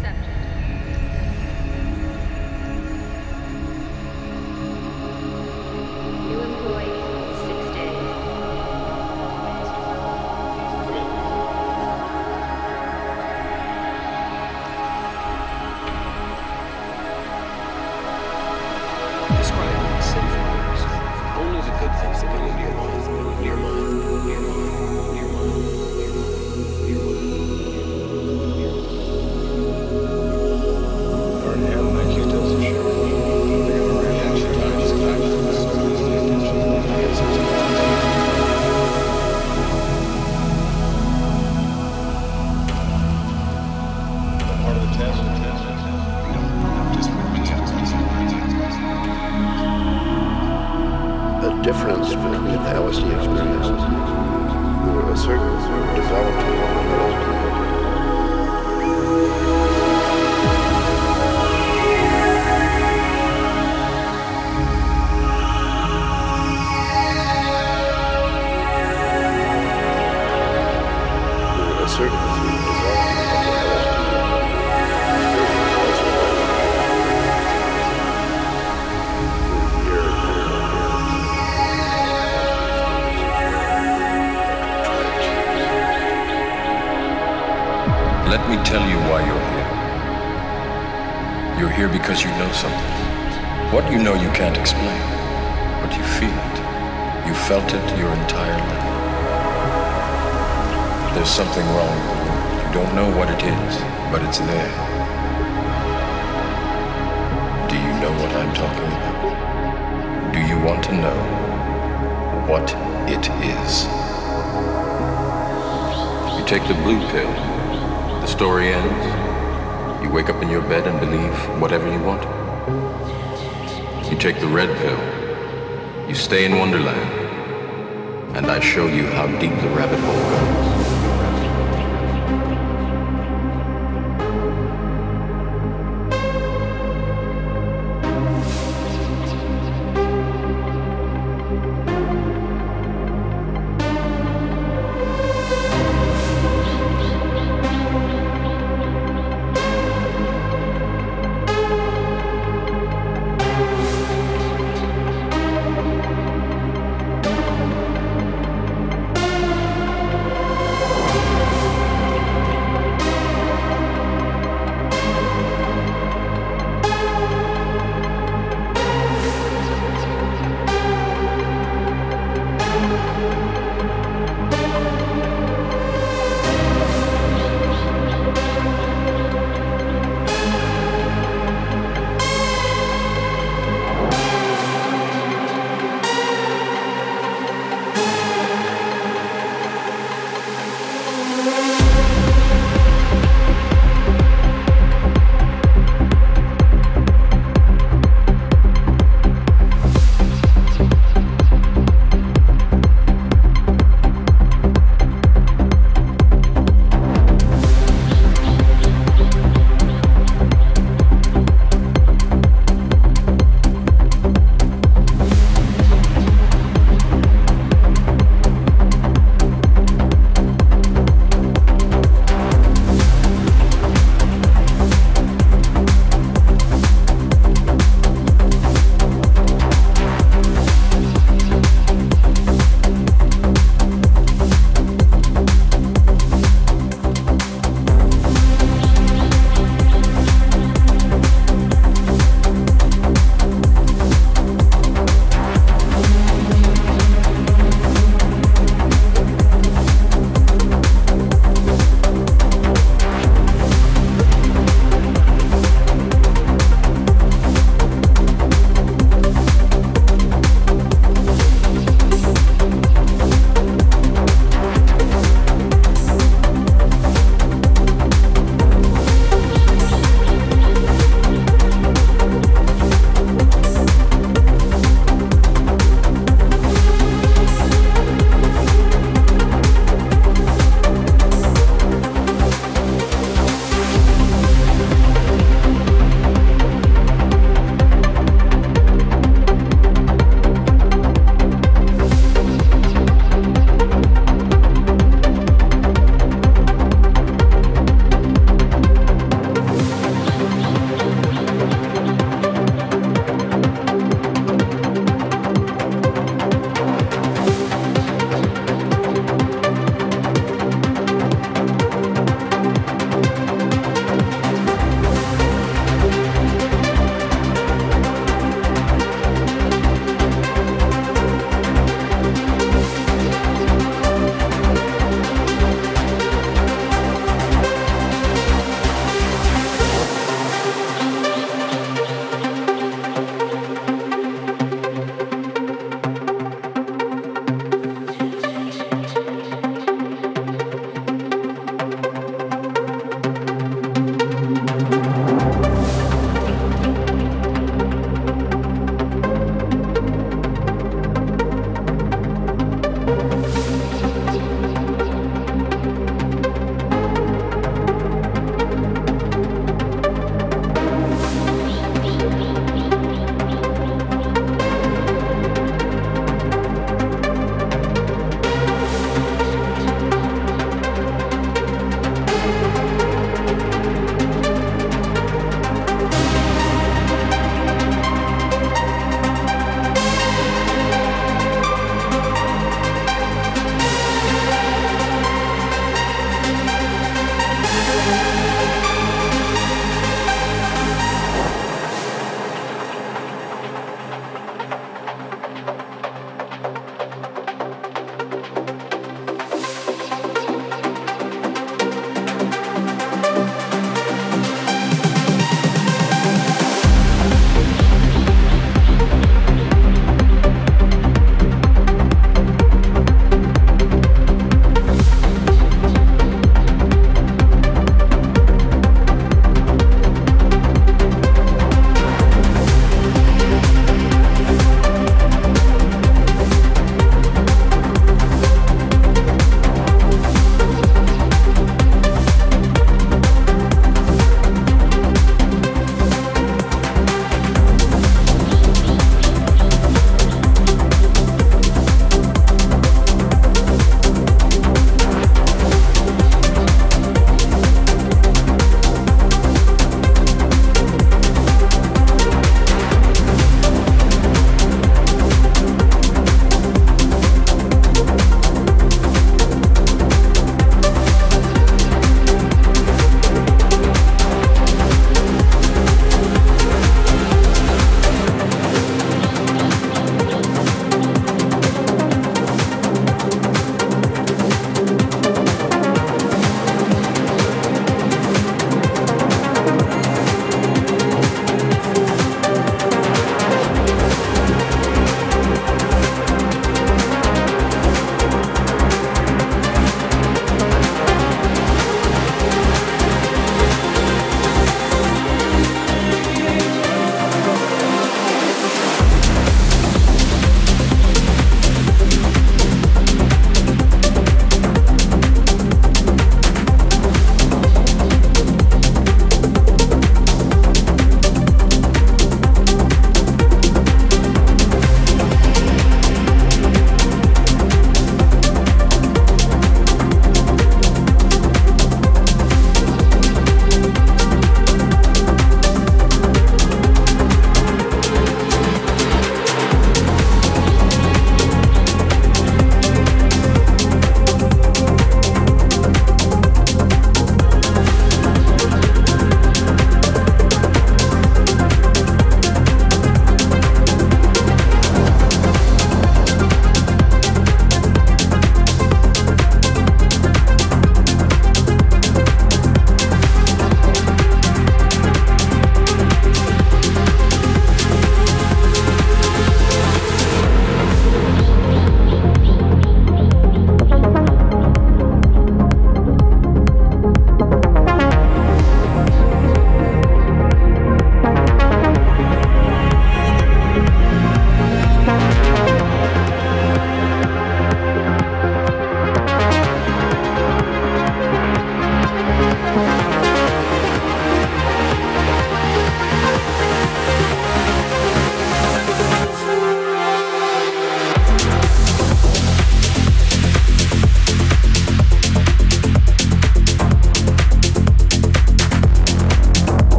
intercepted. I'm talking about. Do you want to know what it is? You take the blue pill, the story ends. You wake up in your bed and believe whatever you want. You take the red pill, you stay in Wonderland, and I show you how deep the rabbit hole goes.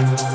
Bye.